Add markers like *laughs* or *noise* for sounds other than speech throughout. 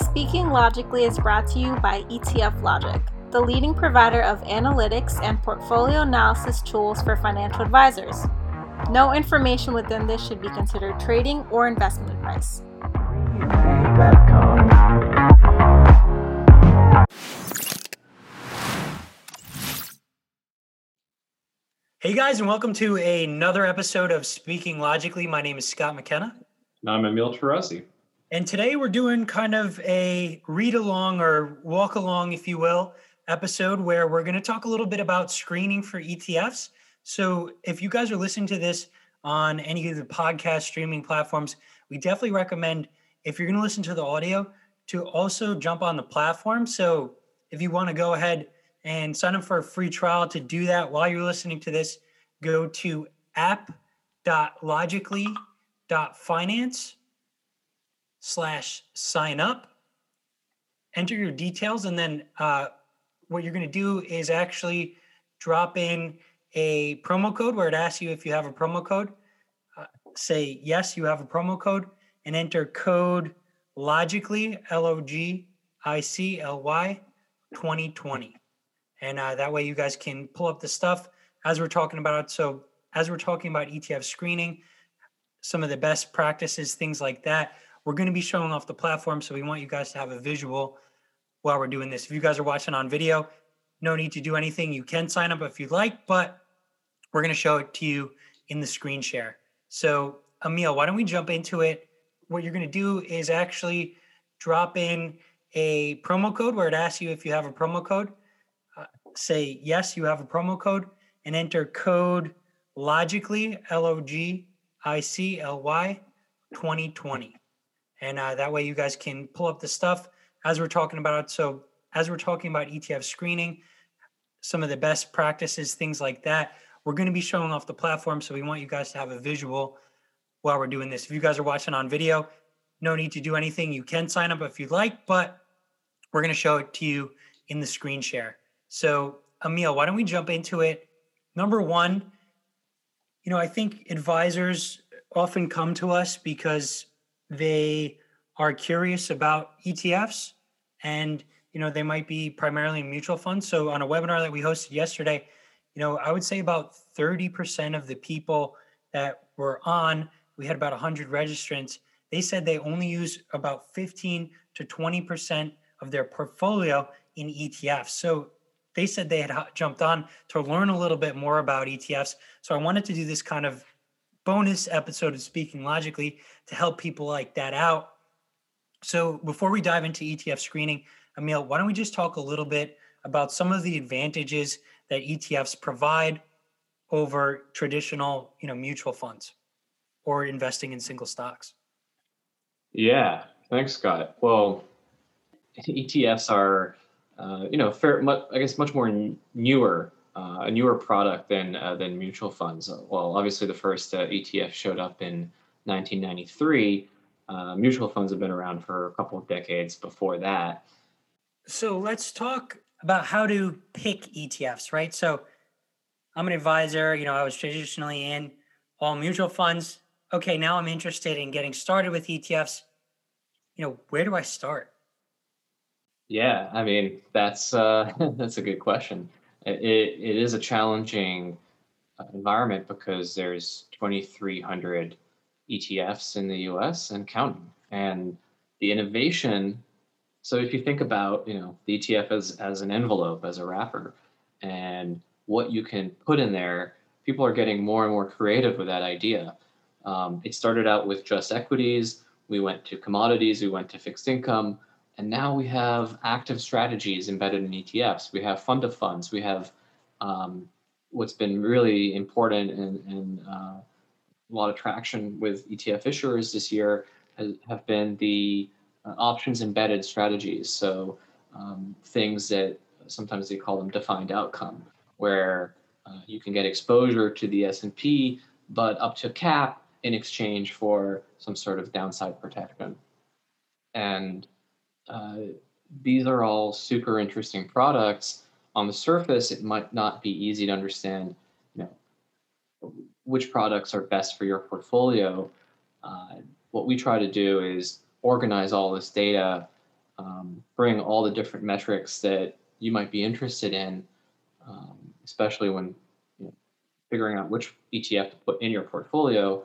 Speaking Logically is brought to you by ETF Logic, the leading provider of analytics and portfolio analysis tools for financial advisors. No information within this should be considered trading or investment advice. Hey guys, and welcome to another episode of Speaking Logically. My name is Scott McKenna. And I'm Emil Teresi. And today we're doing kind of a read along or walk along, if you will, episode where we're going to talk a little bit about screening for ETFs. So if you guys are listening to this on any of the podcast streaming platforms, we definitely recommend if you're going to listen to the audio to also jump on the platform. So if you want to go ahead and sign up for a free trial to do that while you're listening to this, go to app.logically.finance slash sign up enter your details and then uh, what you're going to do is actually drop in a promo code where it asks you if you have a promo code. Uh, say yes you have a promo code and enter code logically l-o-g-i-c-l-y 2020 and uh, that way you guys can pull up the stuff as we're talking about. So as we're talking about etf screening some of the best practices things like that we're going to be showing off the platform, so we want you guys to have a visual while we're doing this. If you guys are watching on video, no need to do anything. You can sign up if you'd like, but we're going to show it to you in the screen share. So, Emil, why don't we jump into it? What you're going to do is actually drop in a promo code where it asks you if you have a promo code. Uh, say yes, you have a promo code, and enter code logically L O G I C L Y 2020 and uh, that way you guys can pull up the stuff as we're talking about. So as we're talking about ETF screening, some of the best practices, things like that, we're going to be showing off the platform. So we want you guys to have a visual while we're doing this. If you guys are watching on video, no need to do anything. You can sign up if you'd like, but we're going to show it to you in the screen share. So Emil, why don't we jump into it? Number one, you know, I think advisors often come to us because they are curious about ETFs and you know they might be primarily in mutual funds. So on a webinar that we hosted yesterday, you know, I would say about 30% of the people that were on, we had about 100 registrants, they said they only use about 15 to 20% of their portfolio in ETFs. So they said they had jumped on to learn a little bit more about ETFs. So I wanted to do this kind of bonus episode of Speaking Logically to help people like that out. So before we dive into ETF screening, Emil, why don't we just talk a little bit about some of the advantages that ETFs provide over traditional, you know, mutual funds or investing in single stocks? Yeah, thanks, Scott. Well, ETFs are, uh, you know, fair, much, I guess, much more newer uh, a newer product than uh, than mutual funds. Well, obviously the first uh, ETF showed up in 1993. Uh, mutual funds have been around for a couple of decades before that. So let's talk about how to pick ETFs, right? So I'm an advisor. You know, I was traditionally in all mutual funds. Okay, now I'm interested in getting started with ETFs. You know, where do I start? Yeah, I mean that's uh, *laughs* that's a good question it, it is a challenging uh, environment because there's 2,300 ETFs in the US and counting. And the innovation, so if you think about, you know, the ETF as, as an envelope, as a wrapper, and what you can put in there, people are getting more and more creative with that idea. Um, it started out with just equities. We went to commodities, we went to fixed income, and now we have active strategies embedded in ETFs. We have fund of funds. We have um, what's been really important and, and uh, a lot of traction with ETF issuers this year has, have been the uh, options embedded strategies. So um, things that sometimes they call them defined outcome, where uh, you can get exposure to the S&P, but up to cap in exchange for some sort of downside protection. And uh, these are all super interesting products. On the surface, it might not be easy to understand, you know, which products are best for your portfolio. Uh, what we try to do is organize all this data um, bring all the different metrics that you might be interested in, um, especially when you know, figuring out which ETF to put in your portfolio.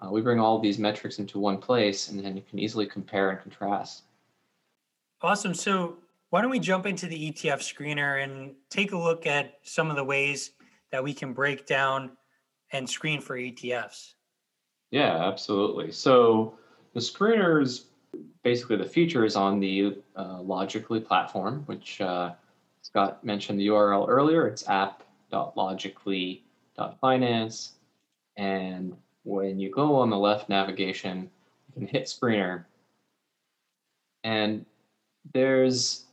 Uh, we bring all these metrics into one place, and then you can easily compare and contrast. Awesome. So why don't we jump into the ETF screener and take a look at some of the ways that we can break down and screen for ETFs? Yeah, absolutely. So the screeners, basically the features on the uh, Logically platform, which uh, Scott mentioned the URL earlier. It's app.logically.finance. And when you go on the left navigation, you can hit screener. And there's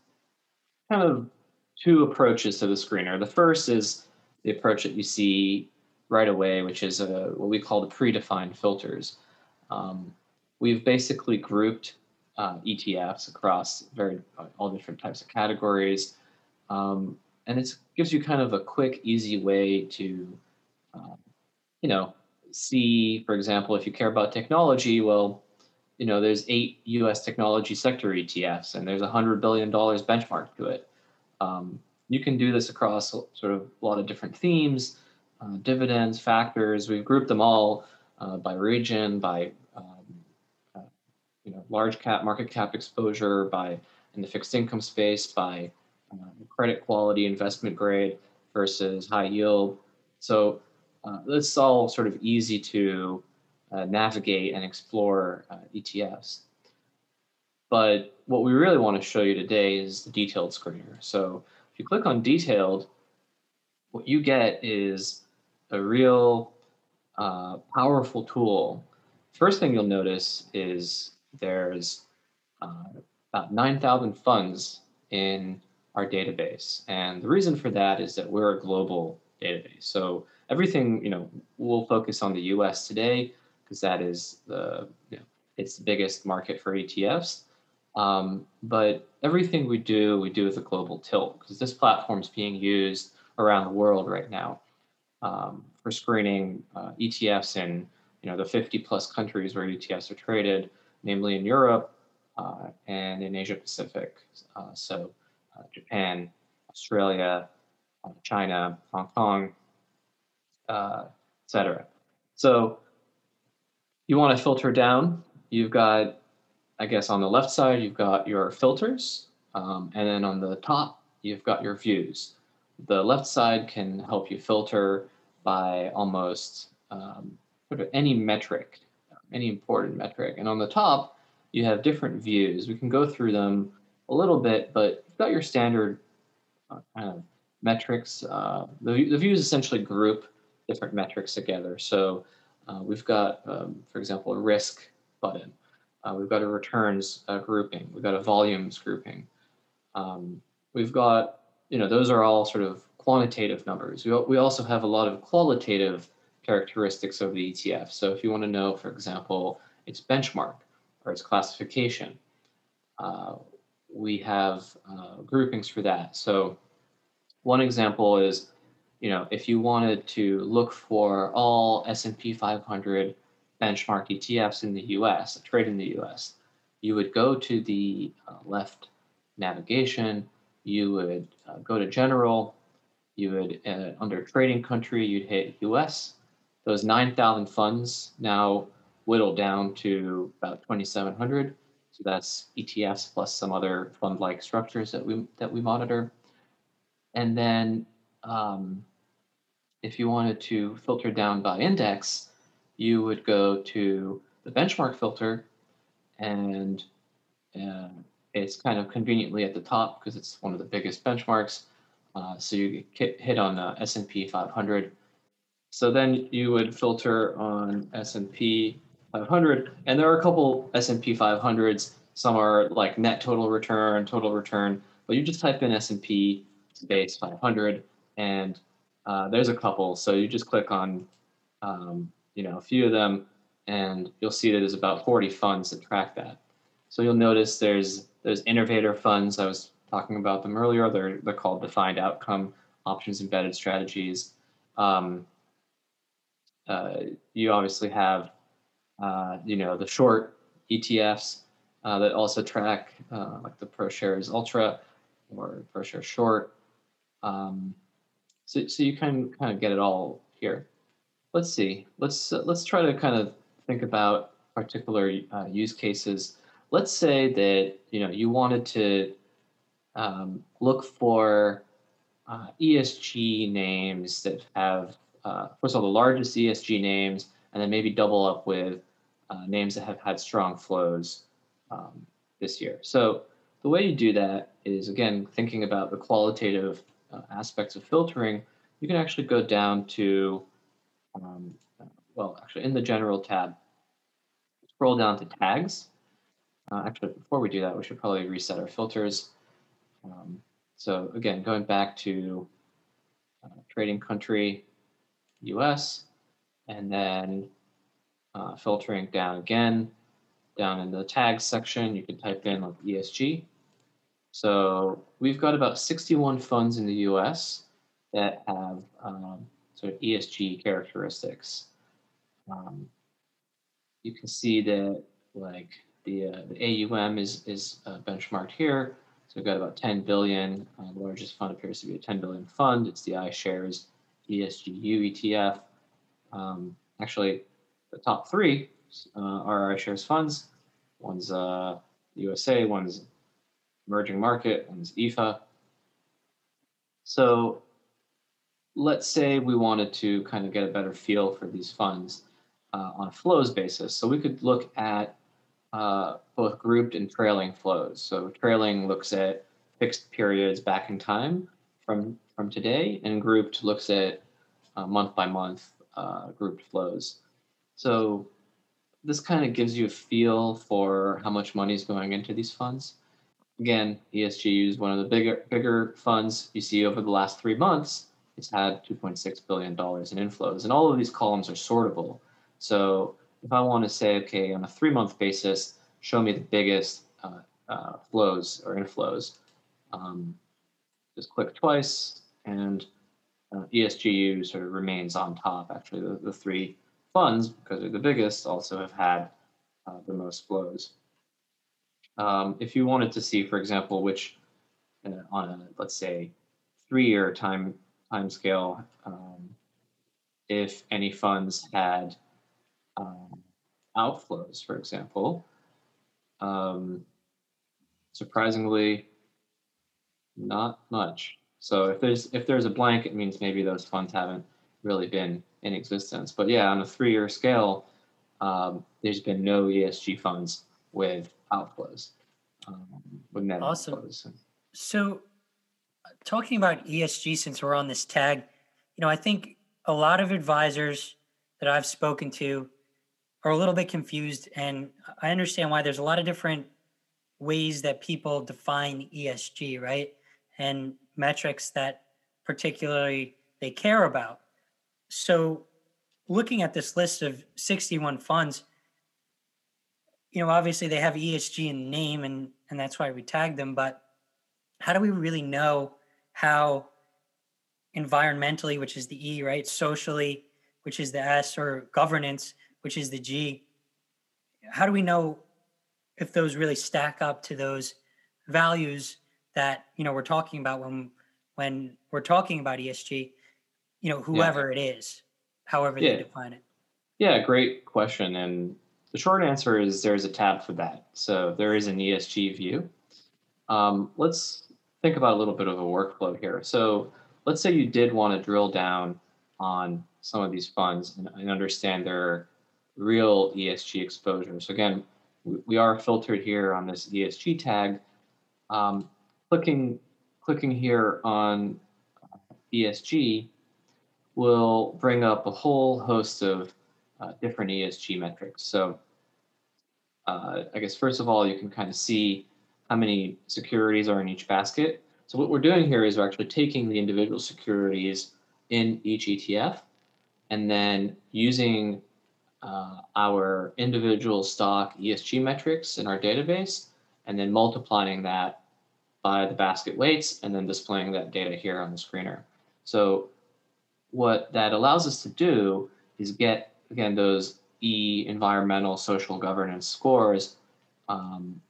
kind of two approaches to the screener. The first is the approach that you see right away, which is a, what we call the predefined filters. Um, we've basically grouped uh, ETFs across very all different types of categories, um, and it gives you kind of a quick, easy way to, uh, you know, see, for example, if you care about technology, well, you know, there's eight U.S. technology sector ETFs, and there's a hundred billion dollars benchmark to it. Um, you can do this across sort of a lot of different themes, uh, dividends, factors. We've grouped them all uh, by region, by um, uh, you know large cap market cap exposure, by in the fixed income space, by uh, credit quality, investment grade versus high yield. So uh, it's all sort of easy to uh, navigate and explore ETFs. But what we really want to show you today is the detailed screener. So if you click on detailed, what you get is a real uh, powerful tool. First thing you'll notice is there's uh, about 9,000 funds in our database. And the reason for that is that we're a global database. So everything, you know, we'll focus on the US today because that is the, you know, it's the biggest market for ETFs. Um, but everything we do, we do with a global tilt because this platform is being used around the world right now um, for screening uh, ETFs in you know the 50 plus countries where ETFs are traded, namely in Europe uh, and in Asia Pacific. Uh, so uh, Japan, Australia, uh, China, Hong Kong, uh, etc. So you want to filter down. You've got, I guess, on the left side, you've got your filters, um, and then on the top, you've got your views. The left side can help you filter by almost um, sort of any metric, any important metric. And on the top, you have different views. We can go through them a little bit, but you've got your standard uh, kind of metrics. Uh, the, the views essentially group different metrics together. So uh, we've got, um, for example, a risk button. Uh, we've got a returns uh, grouping. We've got a volumes grouping. Um, we've got you know, those are all sort of quantitative numbers. We, we also have a lot of qualitative characteristics of the ETF. So if you want to know, for example, its benchmark or its classification, uh, we have uh, groupings for that. So one example is, you know, if you wanted to look for all S&P 500 benchmark ETFs in the U.S. trade in the U.S., you would go to the uh, left navigation you would uh, go to general, you would, uh, under trading country, you'd hit US. Those 9,000 funds now whittle down to about 2,700. So that's ETFs plus some other fund-like structures that we that we monitor. And then um, if you wanted to filter down by index, you would go to the benchmark filter and uh, it's kind of conveniently at the top because it's one of the biggest benchmarks. Uh, so you hit on the S&P 500. So then you would filter on S&P 500, and there are a couple S&P 500s. Some are like net total return, total return, but you just type in S&P space 500, and uh, there's a couple. So you just click on, um, you know, a few of them, and you'll see that there's about 40 funds that track that. So you'll notice there's there's innovator funds. I was talking about them earlier. They're they're called defined outcome options embedded strategies. Um, uh, you obviously have uh, you know the short ETFs. uh, that also track uh, like the ProShares Ultra or ProShares Short. Um, so, so you can kind of get it all here. Let's see. Let's uh, let's try to kind of think about particular uh, use cases. Let's say that you know you wanted to um, look for uh, ESG names that have uh, first of all the largest ESG names, and then maybe double up with uh, names that have had strong flows um, this year. So the way you do that is again thinking about the qualitative uh, aspects of filtering. You can actually go down to um, well, actually in the general tab, scroll down to tags. Uh, actually, before we do that, we should probably reset our filters. Um, so again, going back to uh, trading country, US, and then uh, filtering down again, down in the tags section, you can type in like ESG. So we've got about 61 funds in the US that have um, sort of ESG characteristics. Um, you can see that like the, uh, the AUM is, is uh, benchmarked here. So we've got about 10 billion. Uh, the largest fund appears to be a 10 billion fund. It's the iShares ESGU ETF. Um, actually, the top three uh, are iShares funds. One's uh, USA, one's emerging market, one's EFA. So let's say we wanted to kind of get a better feel for these funds uh, on a flows basis. So we could look at uh, both grouped and trailing flows. So trailing looks at fixed periods back in time from, from today, and grouped looks at uh, month by month uh, grouped flows. So this kind of gives you a feel for how much money is going into these funds. Again, ESG is one of the bigger bigger funds you see over the last three months it's had $2.6 billion in inflows. And all of these columns are sortable. So if I want to say, okay, on a three month basis, show me the biggest uh, uh, flows or inflows, um, just click twice and uh, ESGU sort of remains on top. Actually, the, the three funds, because they're the biggest, also have had uh, the most flows. Um, if you wanted to see, for example, which uh, on a, let's say, three-year time timescale um, if any funds had um, outflows, for example. Um, surprisingly, not much. So if there's if there's a blank, it means maybe those funds haven't really been in existence. But yeah, on a three-year scale, um, there's been no ESG funds with outflows, um, with net awesome. outflows. So talking about ESG, since we're on this tag, you know, I think a lot of advisors that I've spoken to are a little bit confused, and I understand why. There's a lot of different ways that people define ESG, right, and metrics that particularly they care about. So, looking at this list of 61 funds, you know, obviously they have ESG in the name, and and that's why we tag them. But how do we really know how environmentally, which is the E, right? Socially, which is the S, or governance, which is the G. How do we know if those really stack up to those values that you know we're talking about when when we're talking about ESG? You know, whoever yeah. it is, however yeah. they define it. Yeah, great question. And the short answer is there's a tab for that. So there is an ESG view. Um, let's think about a little bit of a workflow here. So let's say you did want to drill down on some of these funds and, and understand their real ESG exposure. So again, we, are filtered here on this ESG tag. Um, clicking, clicking here on ESG will bring up a whole host of uh, different ESG metrics. So uh, I guess first of all, you can kind of see how many securities are in each basket. So what we're doing here is we're actually taking the individual securities in each ETF and then using uh, our individual stock ESG metrics in our database and then multiplying that by the basket weights and then displaying that data here on the screener. So what that allows us to do is get, again, those E environmental social governance scores um,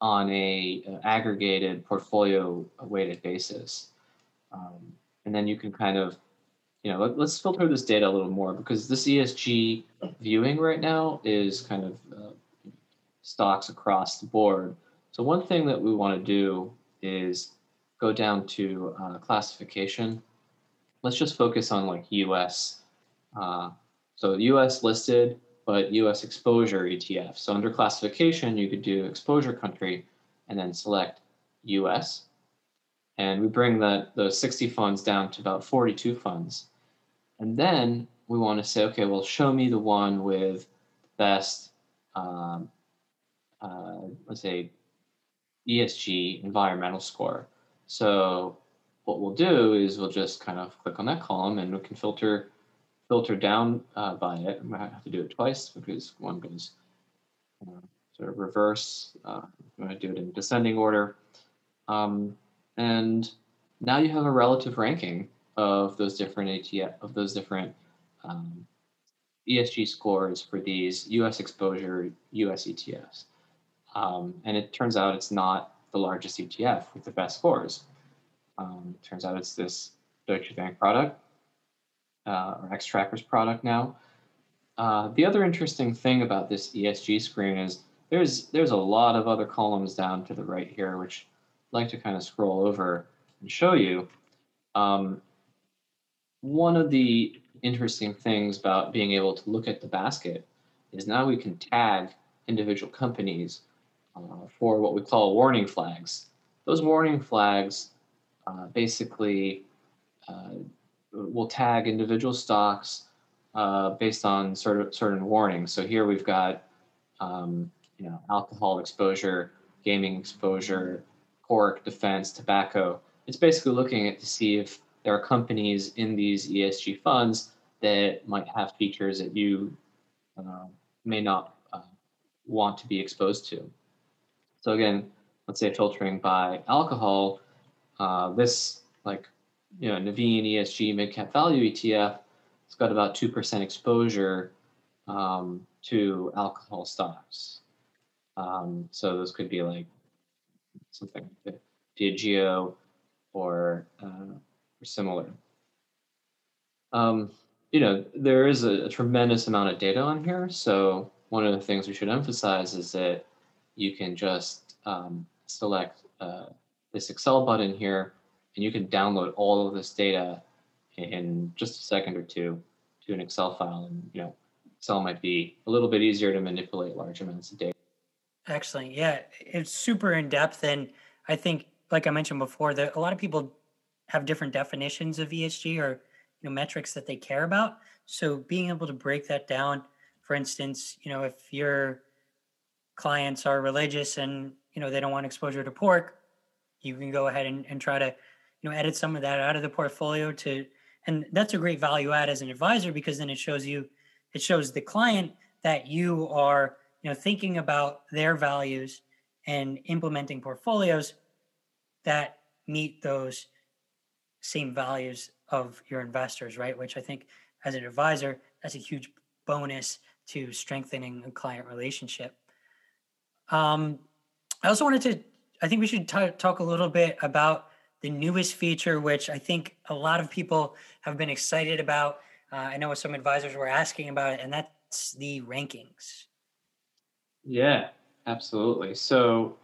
on a uh, aggregated portfolio weighted basis. Um, and then you can kind of, you know, let, us filter this data a little more because this ESG viewing right now is kind of uh, stocks across the board. So one thing that we want to do is go down to uh, classification. Let's just focus on like US. Uh, so US listed, but US exposure ETF. So under classification, you could do exposure country and then select US. And we bring the, the 60 funds down to about 42 funds. And then we want to say, okay, well, show me the one with best, um, uh, let's say, ESG environmental score. So what we'll do is we'll just kind of click on that column and we can filter filter down uh, by it. I have to do it twice because one goes uh, sort of reverse. Uh, I'm going to do it in descending order. Um, and now you have a relative ranking of those different ETF, of those different um, ESG scores for these US exposure US ETFs. Um, and it turns out it's not the largest ETF with the best scores. Um, turns out it's this Deutsche Bank product uh, or Xtrackers product now. Uh, the other interesting thing about this ESG screen is there's there's a lot of other columns down to the right here, which I'd like to kind of scroll over and show you. Um, one of the interesting things about being able to look at the basket is now we can tag individual companies uh, for what we call warning flags. Those warning flags uh, basically uh, will tag individual stocks uh, based on of certain warnings. So here we've got um, you know alcohol exposure, gaming exposure, pork, defense, tobacco. It's basically looking at to see if there are companies in these ESG funds that might have features that you uh, may not uh, want to be exposed to. So again, let's say filtering by alcohol, uh, this like, you know, Nuveen ESG mid cap value ETF, it's got about 2% exposure um, to alcohol stocks. Um, so those could be like something like Diageo or, uh, or similar. Um, you know, there is a, a, tremendous amount of data on here. So one of the things we should emphasize is that you can just um, select uh, this Excel button here, and you can download all of this data in just a second or two to an Excel file. And you know, Excel might be a little bit easier to manipulate large amounts of data. Excellent. Yeah, it's super in depth, and I think, like I mentioned before, that a lot of people have different definitions of ESG or you know metrics that they care about. So being able to break that down, for instance, you know, if your clients are religious and you know they don't want exposure to pork, you can go ahead and, and try to you know edit some of that out of the portfolio to and that's a great value add as an advisor because then it shows you it shows the client that you are you know thinking about their values and implementing portfolios that meet those same values of your investors right? Which i think as an advisor that's a huge bonus to strengthening a client relationship. Um, i also wanted to I think we should t- talk a little bit about the newest feature, which I think a lot of people have been excited about. Uh, I know some advisors were asking about it, and that's the rankings. Yeah, absolutely. So,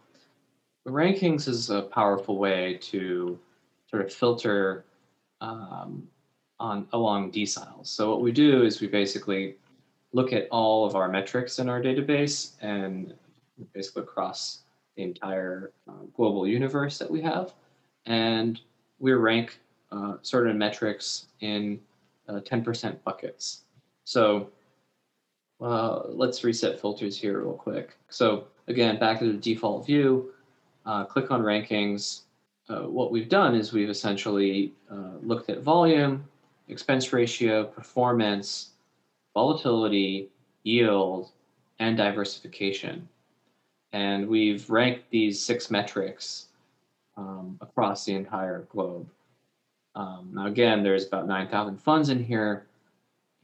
rankings is a powerful way to sort of filter um, on along deciles. So, what we do is we basically look at all of our metrics in our database and basically across the entire uh, global universe that we have. And we rank uh, certain metrics in uh, 10% buckets. So uh, let's reset filters here real quick. So again, back to the default view, uh, click on rankings. Uh, what we've done is we've essentially looked at volume, expense ratio, performance, volatility, yield, and diversification. And we've ranked these six metrics um, across the entire globe. Um, now, again, there's about 9,000 funds in here.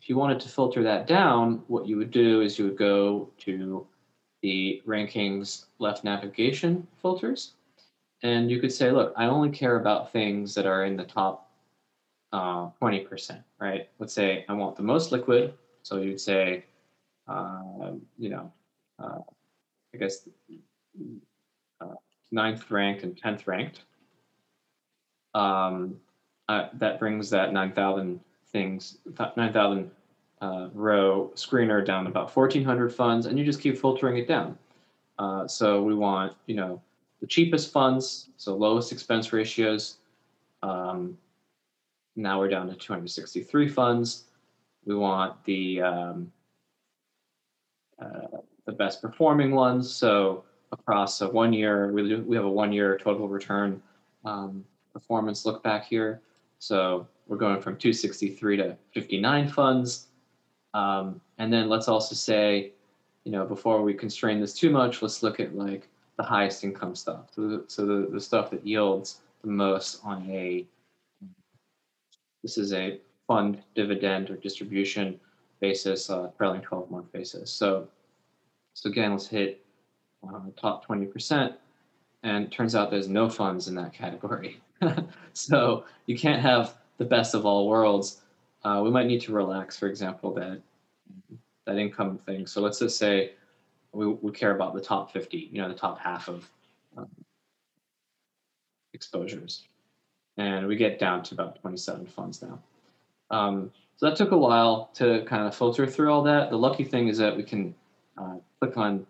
If you wanted to filter that down, what you would do is you would go to the rankings left navigation filters. And you could say, look, I only care about things that are in the top uh, 20%, right? Let's say I want the most liquid. So you'd say, uh, you know, uh, I guess ninth ranked and 10th ranked. Um, uh, that brings that 9,000 things, 9,000 uh, row screener down about 1,400 funds, and you just keep filtering it down. Uh, so we want, you know, the cheapest funds, so lowest expense ratios. Um, now we're down to 263 funds. We want the um, uh, the best performing ones. So across a one year, we, do, we have a one year total return um, performance look back here. So we're going from 263 to 59 funds. Um, and then let's also say, you know, before we constrain this too much, let's look at like the highest income stuff. So, the, so the, the stuff that yields the most on a, this is a fund dividend or distribution basis, uh, trailing 12 month basis. So, so again, let's hit uh, top 20%. And turns out there's no funds in that category. *laughs* so you can't have the best of all worlds. Uh, we might need to relax, for example, that that income thing. So let's just say we, we care about the top 50, you know, the top half of um, exposures. And we get down to about 27 funds now. Um, so that took a while to kind of filter through all that. The lucky thing is that we can uh, click on,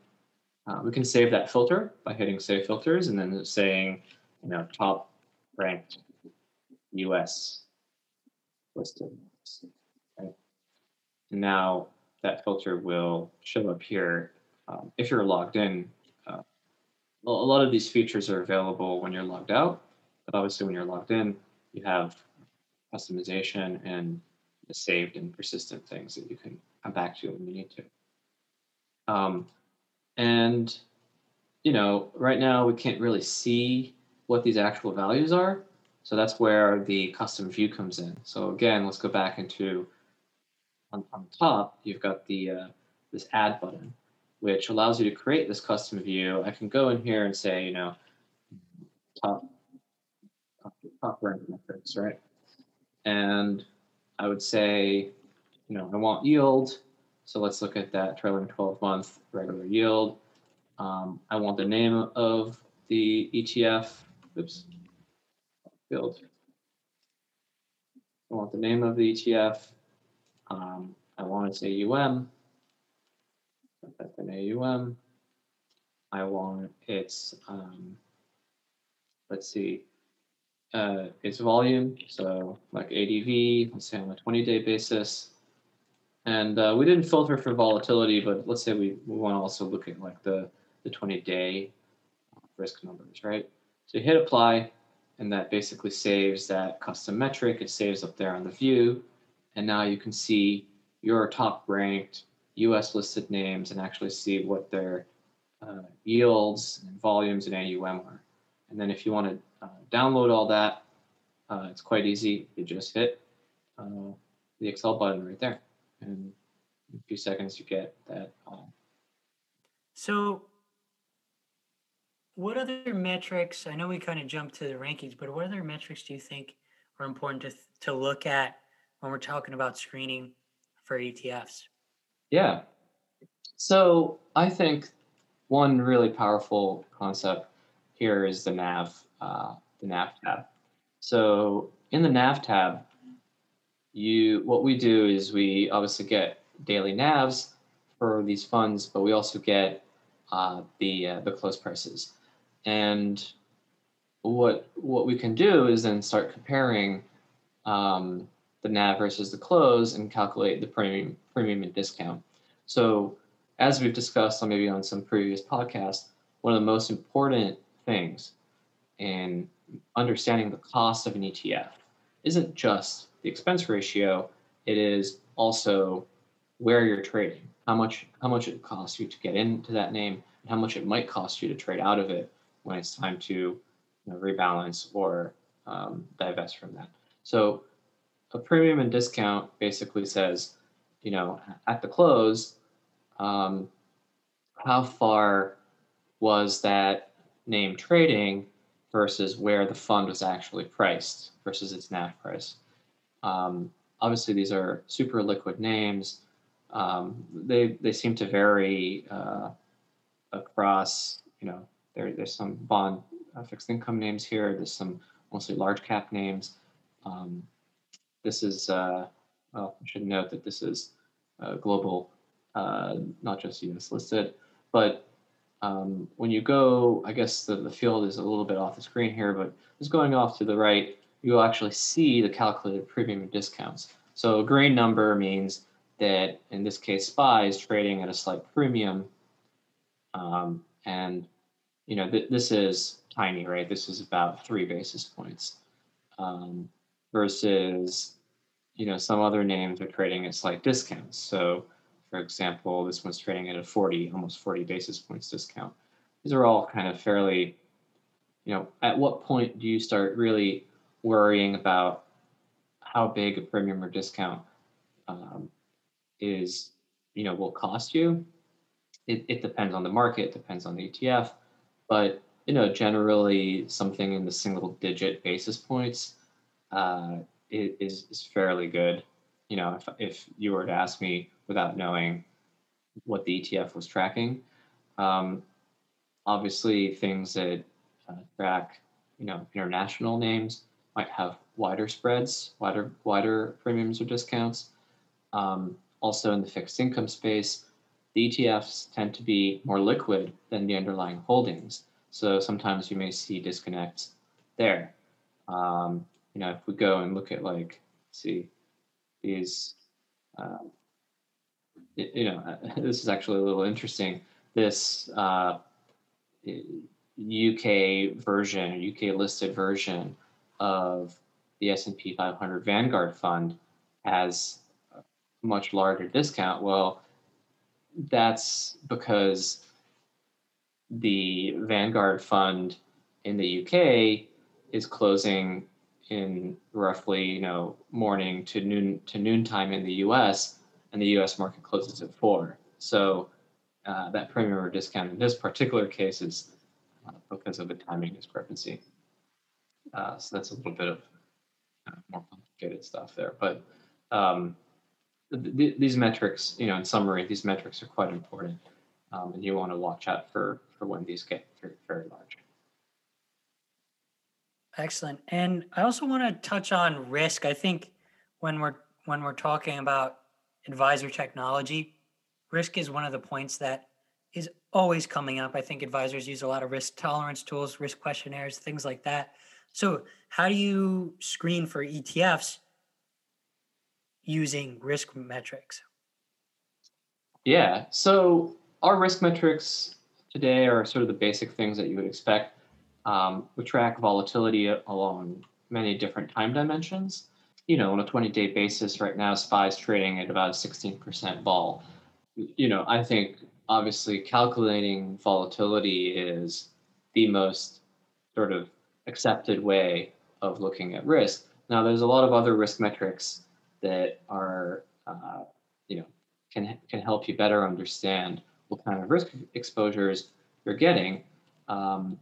uh, we can save that filter by hitting save filters and then saying, you know, top ranked US listed. Okay. And now that filter will show up here. Um, if you're logged in, uh, a lot of these features are available when you're logged out, but obviously when you're logged in, you have customization and saved and persistent things that you can come back to when you need to. Um, and, you know, right now we can't really see what these actual values are. So that's where the custom view comes in. So again, let's go back into on, on top, you've got the uh, this add button, which allows you to create this custom view. I can go in here and say, you know, top top, top rank metrics, right? And I would say, you know, I want yield. So let's look at that trailing 12 month regular yield. Um, I want the name of the ETF. Oops. Field. I want the name of the ETF. Um, I want to say UM. Type in AUM. I want its, um, let's see, uh, its volume. So like ADV, let's say on a 20 day basis. And uh, we didn't filter for volatility, but let's say we, we want to also look at like the, the 20 day risk numbers, right? So you hit apply and that basically saves that custom metric. It saves up there on the view. And now you can see your top ranked US listed names and actually see what their uh, yields and volumes and AUM are. And then if you want to uh, download all that, uh, it's quite easy. You just hit uh, the Excel button right there. And in a few seconds, you get that. so what other metrics, I know we kind of jumped to the rankings, but what other metrics do you think are important to, to look at when we're talking about screening for ETFs? Yeah. So I think one really powerful concept here is the nav, uh, the nav tab. So in the nav tab, you what we do is we obviously get daily navs for these funds, but we also get uh, the uh, the close prices. And what what we can do is then start comparing um, the NAV versus the close and calculate the premium premium and discount. So as we've discussed on maybe on some previous podcasts, one of the most important things in understanding the cost of an ETF isn't just the expense ratio, it is also where you're trading, how much how much it costs you to get into that name, and how much it might cost you to trade out of it when it's time to you know, rebalance or um, divest from that. So a premium and discount basically says, you know, at the close, um, how far was that name trading versus where the fund was actually priced versus its NAV price. Um, obviously, these are super liquid names. Um, they they seem to vary uh, across. You know, there there's some bond uh, fixed income names here. There's some mostly large cap names. Um, this is uh, well, I should note that this is global, uh, not just U.S. listed, but um, when you go, I guess the, the field is a little bit off the screen here, but just going off to the right, you'll actually see the calculated premium and discounts. So a green number means that in this case, SPY is trading at a slight premium. Um, and, you know, th this is tiny, right? This is about three basis points um, versus, you know, some other names are trading at slight discounts. So for example, this one's trading at a 40, almost 40 basis points discount. These are all kind of fairly, you know, at what point do you start really worrying about how big a premium or discount um, is, you know, will cost you? It, it depends on the market, depends on the ETF, but, you know, generally something in the single digit basis points uh, is, is fairly good. You know, if, if you were to ask me, without knowing what the ETF was tracking. Um, obviously, things that uh, track, you know, international names might have wider spreads, wider wider premiums or discounts. Um, also, in the fixed income space, the ETFs tend to be more liquid than the underlying holdings. So sometimes you may see disconnects there. Um, you know, if we go and look at like, see these uh, you know, *laughs* this is actually a little interesting. This uh, UK version, UK listed version of the S&P 500 Vanguard fund has a much larger discount. Well, that's because the Vanguard fund in the UK is closing in roughly, you know, morning to noon to noontime in the US and the U.S. market closes at four. So uh, that premium or discount in this particular case is uh, because of the timing discrepancy. Uh, so that's a little bit of uh, more complicated stuff there. But um, th th these metrics, you know, in summary, these metrics are quite important, um, and you want to watch out for for when these get very, very large. Excellent. And I also want to touch on risk. I think when we're when we're talking about advisor technology. Risk is one of the points that is always coming up. I think advisors use a lot of risk tolerance tools, risk questionnaires, things like that. So, how do you screen for ETFs using risk metrics? Yeah. So, our risk metrics today are sort of the basic things that you would expect. Um, we track volatility along many different time dimensions you know, on a 20 day basis right now, SPY's trading at about 16% vol. You know, I think obviously calculating volatility is the most sort of accepted way of looking at risk. Now, there's a lot of other risk metrics that are, uh, you know, can can help you better understand what kind of risk exposures you're getting. Um,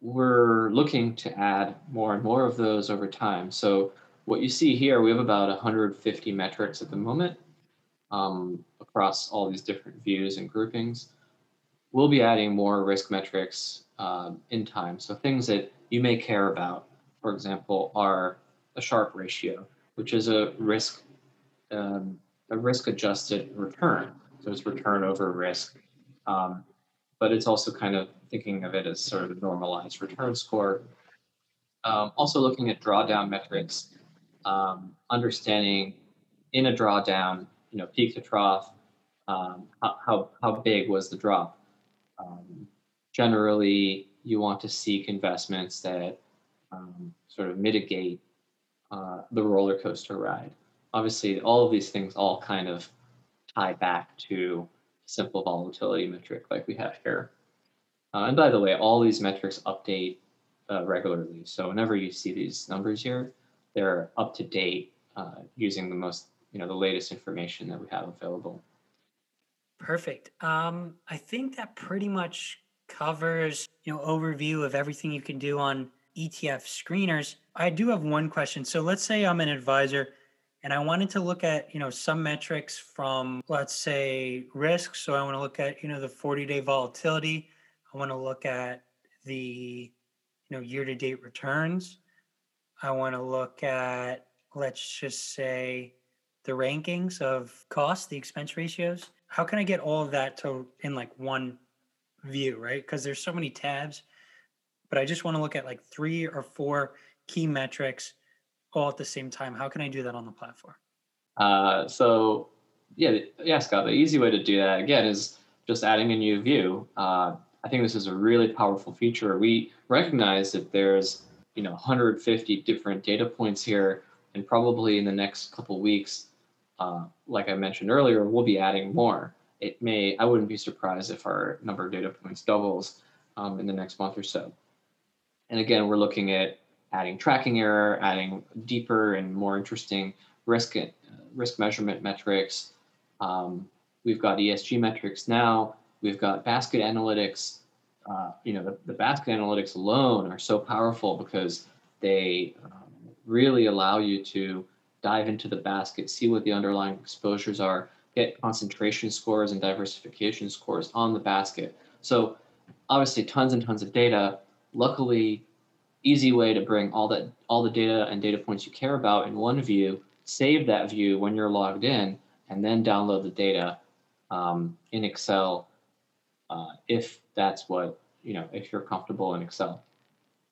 we're looking to add more and more of those over time. So what you see here, we have about 150 metrics at the moment um, across all these different views and groupings. We'll be adding more risk metrics um, in time. So things that you may care about, for example, are a Sharpe ratio, which is a risk um, a risk adjusted return. So it's return over risk. Um, but it's also kind of thinking of it as sort of a normalized return score. Um, also looking at drawdown metrics, um, understanding in a drawdown, you know, peak to trough, how, how, how big was the drop. Um, generally, you want to seek investments that um, sort of mitigate uh, the roller coaster ride. Obviously, all of these things all kind of tie back to simple volatility metric like we have here. Uh, and by the way, all these metrics update uh, regularly. So whenever you see these numbers here, they're up to date uh, using the most, you know, the latest information that we have available. Perfect. Um, I think that pretty much covers, you know, overview of everything you can do on ETF screeners. I do have one question. So let's say I'm an advisor and I wanted to look at, you know, some metrics from let's say risk. So I want to look at, you know, the 40-day volatility. I want to look at the, you know, year-to-date returns. I want to look at let's just say the rankings of cost, the expense ratios. How can I get all of that to in like one view, right? Because there's so many tabs, but I just want to look at like three or four key metrics all at the same time. How can I do that on the platform? Uh, so yeah, yeah, Scott. The easy way to do that again is just adding a new view. Uh, I think this is a really powerful feature. We recognize that there's you know 150 different data points here, and probably in the next couple weeks, uh, like I mentioned earlier, we'll be adding more. It may I wouldn't be surprised if our number of data points doubles um, in the next month or so. And again, we're looking at adding tracking error, adding deeper and more interesting risk uh, risk measurement metrics. Um, we've got ESG metrics now. We've got basket analytics. Uh, you know, the, the, basket analytics alone are so powerful because they um, really allow you to dive into the basket, see what the underlying exposures are, get concentration scores and diversification scores on the basket. So obviously tons and tons of data. Luckily, easy way to bring all that all the data and data points you care about in one view save that view when you're logged in and then download the data um, in excel uh, if that's what you know if you're comfortable in excel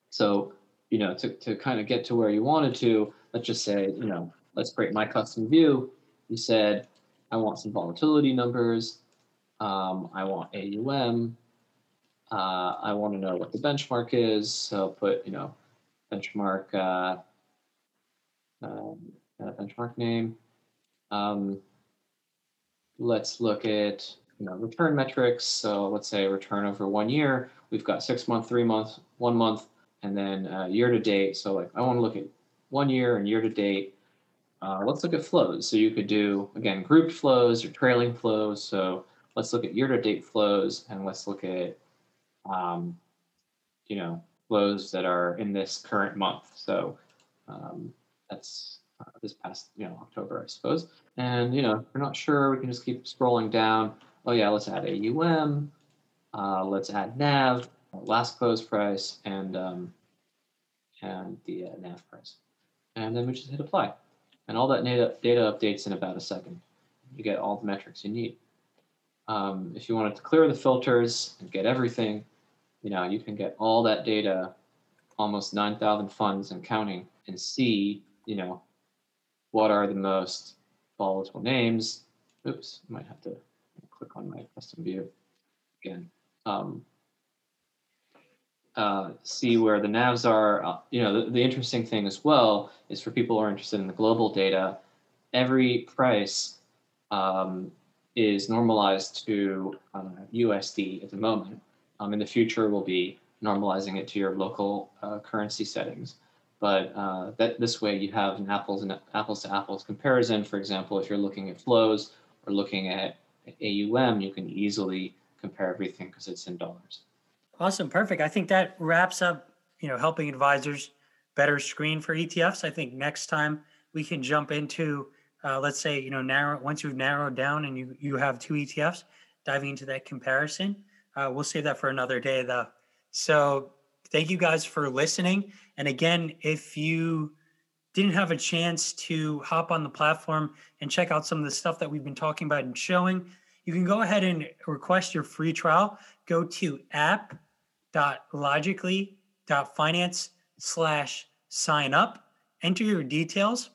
so you know to, to kind of get to where you wanted to let's just say you know let's create my custom view you said i want some volatility numbers um, i want aum uh, I want to know what the benchmark is. So put, you know, benchmark, uh, um, benchmark name. Um, let's look at, you know, return metrics. So let's say return over one year. We've got six month, three month, one month, and then uh, year to date. So like I want to look at one year and year to date. Uh, let's look at flows. So you could do, again, grouped flows or trailing flows. So let's look at year to date flows and let's look at um, you know, flows that are in this current month. So um, that's uh, this past, you know, October, I suppose. And, you know, if we're not sure, we can just keep scrolling down. Oh yeah, let's add AUM. Uh, let's add NAV, last close price, and um, and the uh, NAV price. And then we just hit apply. And all that data, data updates in about a second. You get all the metrics you need. Um, if you wanted to clear the filters and get everything, you know, you can get all that data, almost 9,000 funds and counting, and see, you know, what are the most volatile names. Oops, might have to click on my custom view again. Um, uh, see where the navs are. Uh, you know, the, the interesting thing as well is for people who are interested in the global data, every price um, is normalized to USD at the moment. Um, in the future, we'll be normalizing it to your local uh, currency settings. But uh, that this way you have an apples and apples to apples comparison. For example, if you're looking at flows or looking at AUM, you can easily compare everything because it's in dollars. Awesome, perfect. I think that wraps up, you know, helping advisors better screen for ETFs. I think next time we can jump into, uh, let's say, you know, narrow once you've narrowed down and you you have two ETFs, diving into that comparison. Uh, we'll save that for another day, though. So thank you guys for listening. And again, if you didn't have a chance to hop on the platform and check out some of the stuff that we've been talking about and showing, you can go ahead and request your free trial. Go to app.logicly.finance slash sign up, enter your details,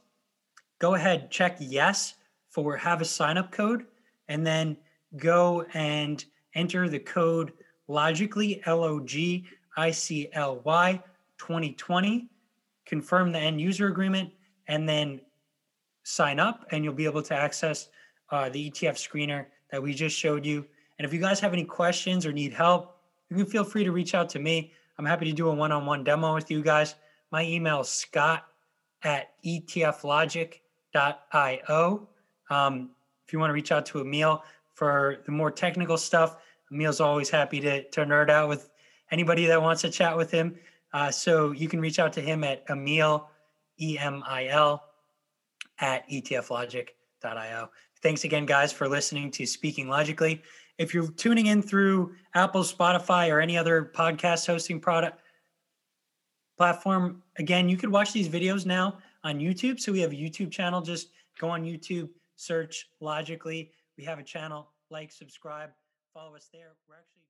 go ahead, check yes for have a sign up code, and then go and enter the code logicly L O G I C L Y 2020, confirm the end user agreement, and then sign up, and you'll be able to access uh, the ETF screener that we just showed you. And if you guys have any questions or need help, you can feel free to reach out to me. I'm happy to do a one on one demo with you guys. My email is scott at etflogic.io. Um, if you want to reach out to Emil, for the more technical stuff, Emil's always happy to, to nerd out with anybody that wants to chat with him. Uh, so you can reach out to him at Emil, E M I L, at etflogic.io. Thanks again, guys, for listening to Speaking Logicly. If you're tuning in through Apple, Spotify, or any other podcast hosting product platform, again, you could watch these videos now on YouTube. So we have a YouTube channel. Just go on YouTube, search Logicly. We have a channel. Like, subscribe, follow us there. We're actually